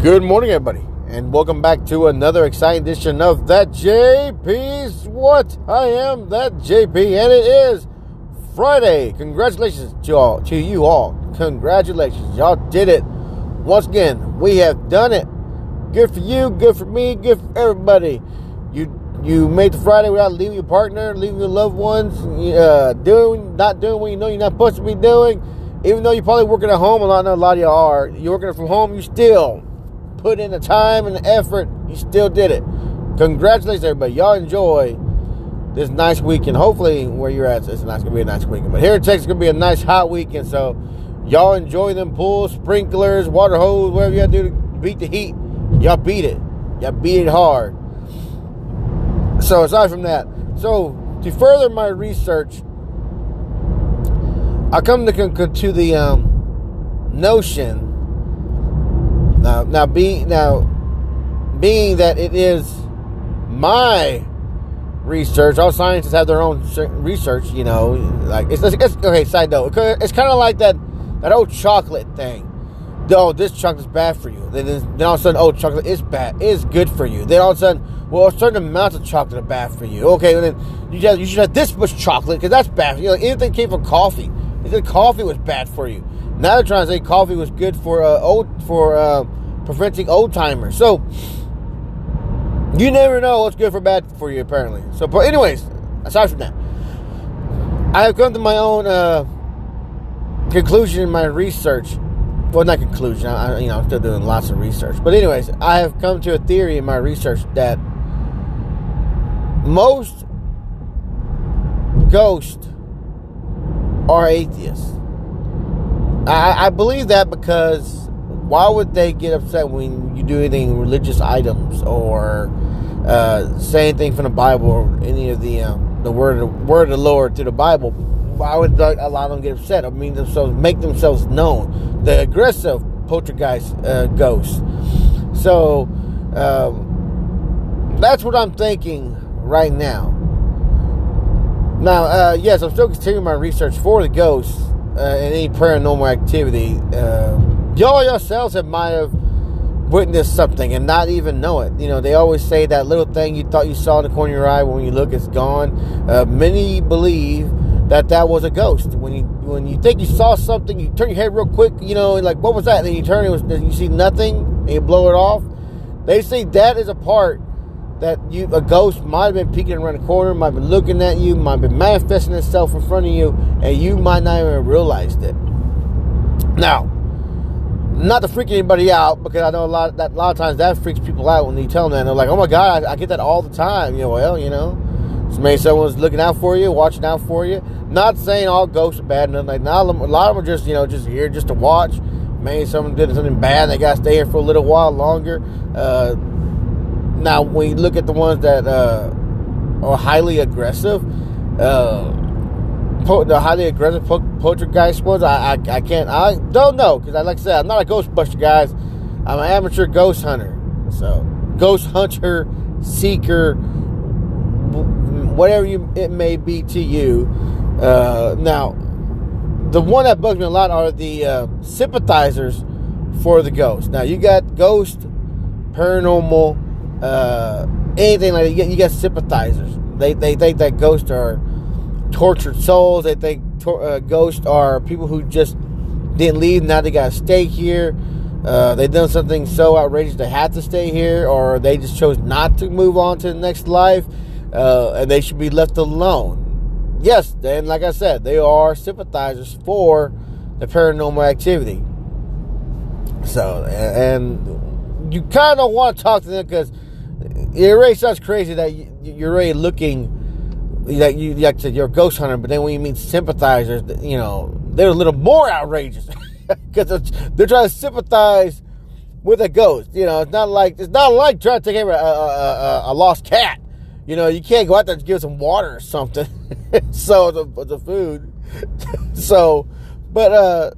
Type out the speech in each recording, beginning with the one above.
Good morning, everybody, and welcome back to another exciting edition of That JP's What? I am That JP, and it is Friday. Congratulations to all, to you all. Congratulations, y'all did it. Once again, we have done it. Good for you, good for me, good for everybody. You you made the Friday without leaving your partner, leaving your loved ones, uh, doing not doing what you know you're not supposed to be doing. Even though you're probably working at home, a lot, know a lot of you are. You're working from home, you still put in the time and the effort, you still did it. Congratulations, everybody. Y'all enjoy this nice weekend. Hopefully, where you're at, it's not going to be a nice weekend. But here in Texas, it's going to be a nice hot weekend. So, y'all enjoy them pools, sprinklers, water hose, whatever you got to do to beat the heat. Y'all beat it. Y'all beat it hard. So, aside from that, so to further my research, I come to, to the um, notion now, now, be, now, being that it is my research, all scientists have their own research. You know, like it's, it's okay. Side note, it's kind of like that that old chocolate thing. Oh, this chocolate's bad for you. Then, then all of a sudden, oh, chocolate is bad, is good for you. Then all of a sudden, well, certain amount of chocolate are bad for you. Okay, and then you just, you should have this much chocolate because that's bad for you. know, anything came from coffee. They said coffee was bad for you. Now they're trying to say coffee was good for uh, old for uh, preventing old timers. So you never know what's good for bad for you, apparently. So, but anyways, aside from that, I have come to my own uh, conclusion in my research. Well, not conclusion. I, you know, I'm still doing lots of research. But anyways, I have come to a theory in my research that most ghosts are atheists. I, I believe that because why would they get upset when you do anything religious items or uh, say anything from the Bible or any of the um, the word word of the Lord to the Bible? Why would allow them to get upset? I mean, themselves make themselves known. The aggressive poltergeist uh, ghosts. So um, that's what I'm thinking right now. Now, uh, yes, I'm still continuing my research for the ghosts uh, any paranormal activity. Uh, y'all yourselves have might have witnessed something and not even know it. You know, they always say that little thing you thought you saw in the corner of your eye when you look, it's gone. Uh, many believe that that was a ghost. When you when you think you saw something, you turn your head real quick. You know, like what was that? And then you turn, it was you see nothing, and you blow it off. They say that is a part that you a ghost might have been peeking around the corner, might have been looking at you, might have been manifesting itself in front of you, and you might not even realized it. Now, not to freak anybody out because I know a lot that a lot of times that freaks people out when you tell them that they're like, "Oh my god, I, I get that all the time." You know, well, you know, maybe someone's looking out for you, watching out for you. Not saying all ghosts are bad, nothing like that. A lot of them are just you know just here just to watch. Maybe someone did something bad, they got to stay here for a little while longer. Uh, now, when you look at the ones that uh, are highly aggressive, uh, the highly aggressive poltergeist ones, I, I, I can't, I don't know because, I like I said, I'm not a Ghostbuster guys. I'm an amateur ghost hunter. So, ghost hunter, seeker, whatever you, it may be to you. Uh, now, the one that bugs me a lot are the uh, sympathizers for the ghost. Now, you got ghost, paranormal, uh, anything like that. You get, you get sympathizers. They, they think that ghosts are tortured souls. They think tor- uh, ghosts are people who just didn't leave. Now they got to stay here. Uh, they done something so outrageous they had to stay here, or they just chose not to move on to the next life, uh, and they should be left alone. Yes, then, like I said, they are sympathizers for the paranormal activity. So, and you kind of want to talk to them because it really sounds crazy that you're really looking that you like to you're a ghost hunter, but then when you meet sympathizers, you know they're a little more outrageous because they're trying to sympathize with a ghost. You know, it's not like it's not like trying to take care of a, a, a, a lost cat. You know, you can't go out there and give some water or something. so the the food. so, but uh,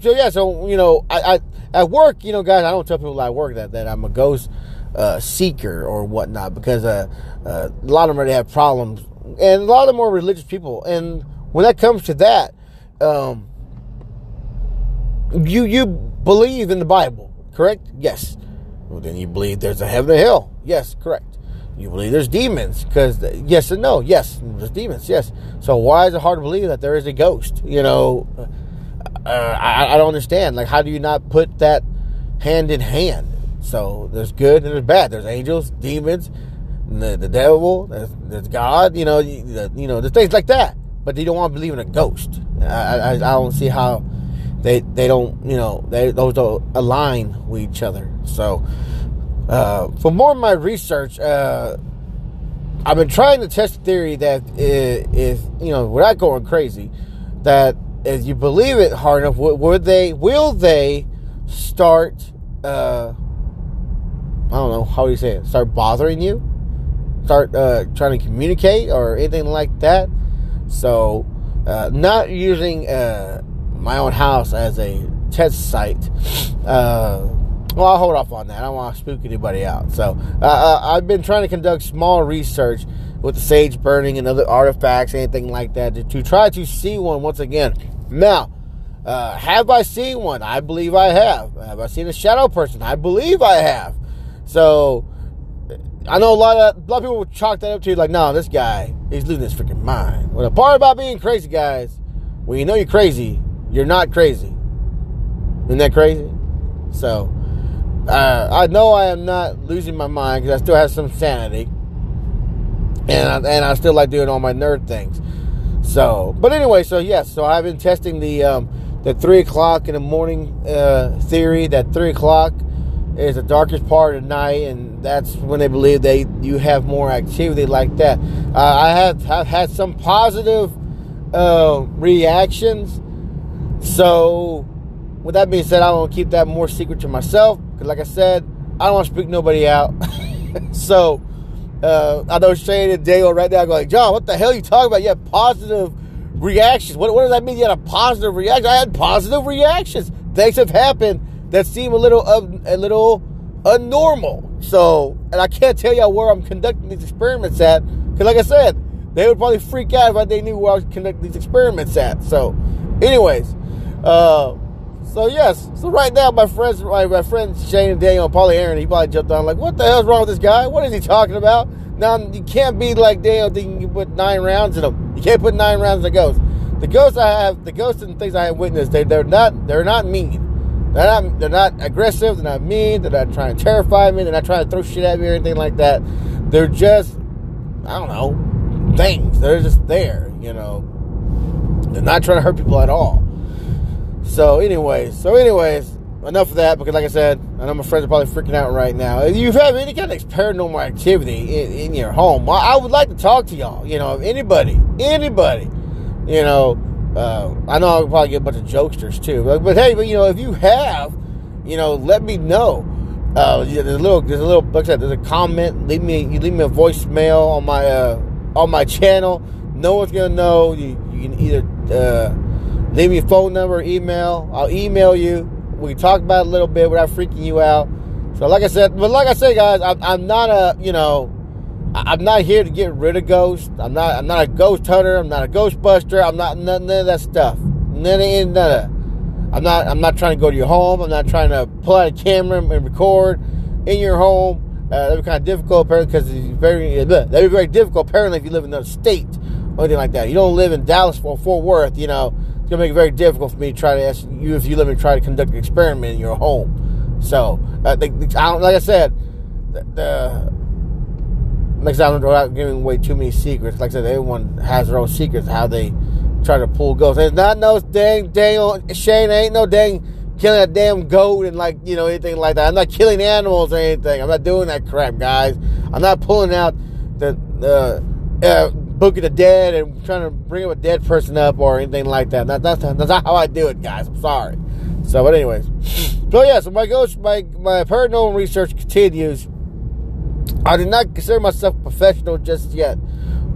so yeah. So you know, I, I at work, you know, guys, I don't tell people at work that that I'm a ghost uh, seeker or whatnot because uh, uh, a lot of them already have problems, and a lot of them are religious people. And when that comes to that, um, you you believe in the Bible, correct? Yes. Well, then you believe there's a heaven and hell. Yes, correct. You believe there's demons because yes and no. Yes, there's demons. Yes. So why is it hard to believe that there is a ghost? You know, uh, I, I don't understand. Like, how do you not put that hand in hand? So there's good and there's bad. There's angels, demons, the, the devil, there's, there's God. You know, you, you know, there's things like that. But they don't want to believe in a ghost. I, I, I don't see how they they don't you know they those don't align with each other. So uh, for more of my research, uh, I've been trying to test the theory that if, you know without going crazy, that if you believe it hard enough, would they will they start? Uh, I don't know how do you say it. Start bothering you, start uh, trying to communicate or anything like that. So, uh, not using uh, my own house as a test site. Uh, well, I'll hold off on that. I don't want to spook anybody out. So, uh, I've been trying to conduct small research with the sage burning and other artifacts, anything like that, to, to try to see one once again. Now, uh, have I seen one? I believe I have. Have I seen a shadow person? I believe I have. So, I know a lot of a lot of people chalk that up to you like, no, this guy, he's losing his freaking mind. Well, the part about being crazy, guys, when you know you're crazy, you're not crazy. Isn't that crazy? So, uh, I know I am not losing my mind because I still have some sanity, and I, and I still like doing all my nerd things. So, but anyway, so yes, so I've been testing the um, the three o'clock in the morning uh, theory. That three o'clock is the darkest part of the night, and that's when they believe they you have more activity like that. Uh, I have, have had some positive uh, reactions so, with that being said, I want to keep that more secret to myself because, like I said, I don't want to speak nobody out. so, uh, I know Shane and Dale right now go like, John, what the hell are you talking about? You have positive reactions. What, what does that mean? You had a positive reaction? I had positive reactions. Things have happened that seem a little a little abnormal. So, and I can't tell y'all where I'm conducting these experiments at because, like I said, they would probably freak out if they knew where I was conducting these experiments at. So, anyways, uh, so yes, so right now my friends, my, my friend Shane and Daniel and Polly Aaron, he probably jumped on like, what the hell's wrong with this guy? What is he talking about? Now you can't be like Daniel thinking you put nine rounds in him. You can't put nine rounds in a ghost. The ghosts I have, the ghosts and things I have witnessed, they they're not they're not mean. They're not they're not aggressive. They're not mean. They're not trying to terrify me. They're not trying to throw shit at me or anything like that. They're just I don't know things. They're just there. You know. They're not trying to hurt people at all. So, anyways, so anyways, enough of that because, like I said, I know my friends are probably freaking out right now. If you have any kind of paranormal activity in, in your home, I would like to talk to y'all. You know, anybody, anybody. You know, uh, I know I'll probably get a bunch of jokesters too, but, but hey, but you know, if you have, you know, let me know. Uh, there's a little, there's a little, like I said, there's a comment. Leave me, you leave me a voicemail on my uh, on my channel. No one's gonna know. You, you can either. Uh, Leave me a phone number, email. I'll email you. We can talk about it a little bit without freaking you out. So, like I said, but like I said, guys, I'm, I'm not a, you know, I'm not here to get rid of ghosts. I'm not. I'm not a ghost hunter. I'm not a ghostbuster. I'm not none, none of that stuff. None of, of I'm not. I'm not trying to go to your home. I'm not trying to pull out a camera and record in your home. Uh, that'd be kind of difficult, apparently, because it's very. That'd be very difficult, apparently, if you live in another state or anything like that. You don't live in Dallas or Fort Worth, you know it's gonna make it very difficult for me to try to ask you if you live and try to conduct an experiment in your home. So, uh, they, I don't, like I said, the, the like I said, I'm not giving away too many secrets. Like I said, everyone has their own secrets how they try to pull ghosts. It's not no dang dang Shane ain't no dang killing a damn goat and like you know anything like that. I'm not killing animals or anything. I'm not doing that crap, guys. I'm not pulling out the the. Uh, Book of the Dead and trying to bring up a dead person up or anything like that. that that's, that's not how I do it, guys. I'm sorry. So, but anyways, so yeah, so my ghost, my my paranormal research continues. I do not consider myself professional just yet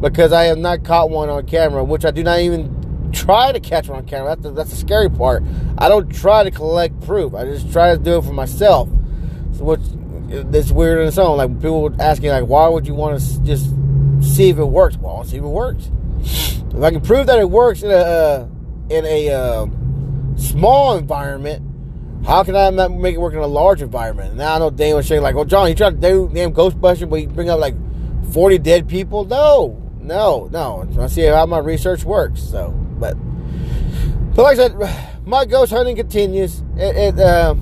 because I have not caught one on camera, which I do not even try to catch one on camera. That's the, that's the scary part. I don't try to collect proof. I just try to do it for myself. So which it's weird in its own. Like people asking, like, why would you want to just see if it works. Well, I'll see if it works. If I can prove that it works in a uh, in a uh, small environment, How can I make it work in a large environment? Now I know Dane was saying like, "Well, John, you trying to do damn Ghostbusters, but you bring up like forty dead people?" No, no, no. I see how my research works. So, but, but like I said, my ghost hunting continues. It, it uh,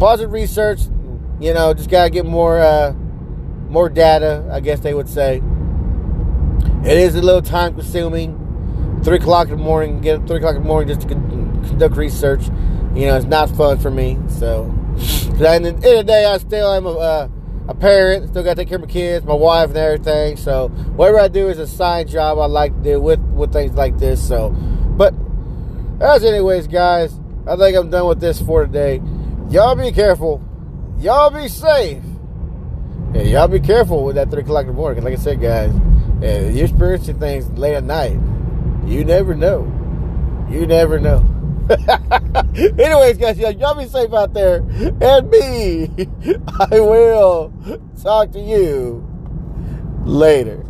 positive research. You know, just gotta get more uh, more data. I guess they would say. It is a little time consuming. Three o'clock in the morning, get up three o'clock in the morning just to conduct research. You know, it's not fun for me. So, cause at the end of the day, I still am a, uh, a parent. Still got to take care of my kids, my wife, and everything. So, whatever I do is a side job I like to do with with things like this. So, but as anyways, guys, I think I'm done with this for today. Y'all be careful. Y'all be safe. Yeah, y'all be careful with that three o'clock in the morning. Like I said, guys. Yeah, you're experiencing things late at night. You never know. You never know. Anyways, guys, y'all be safe out there. And me, I will talk to you later.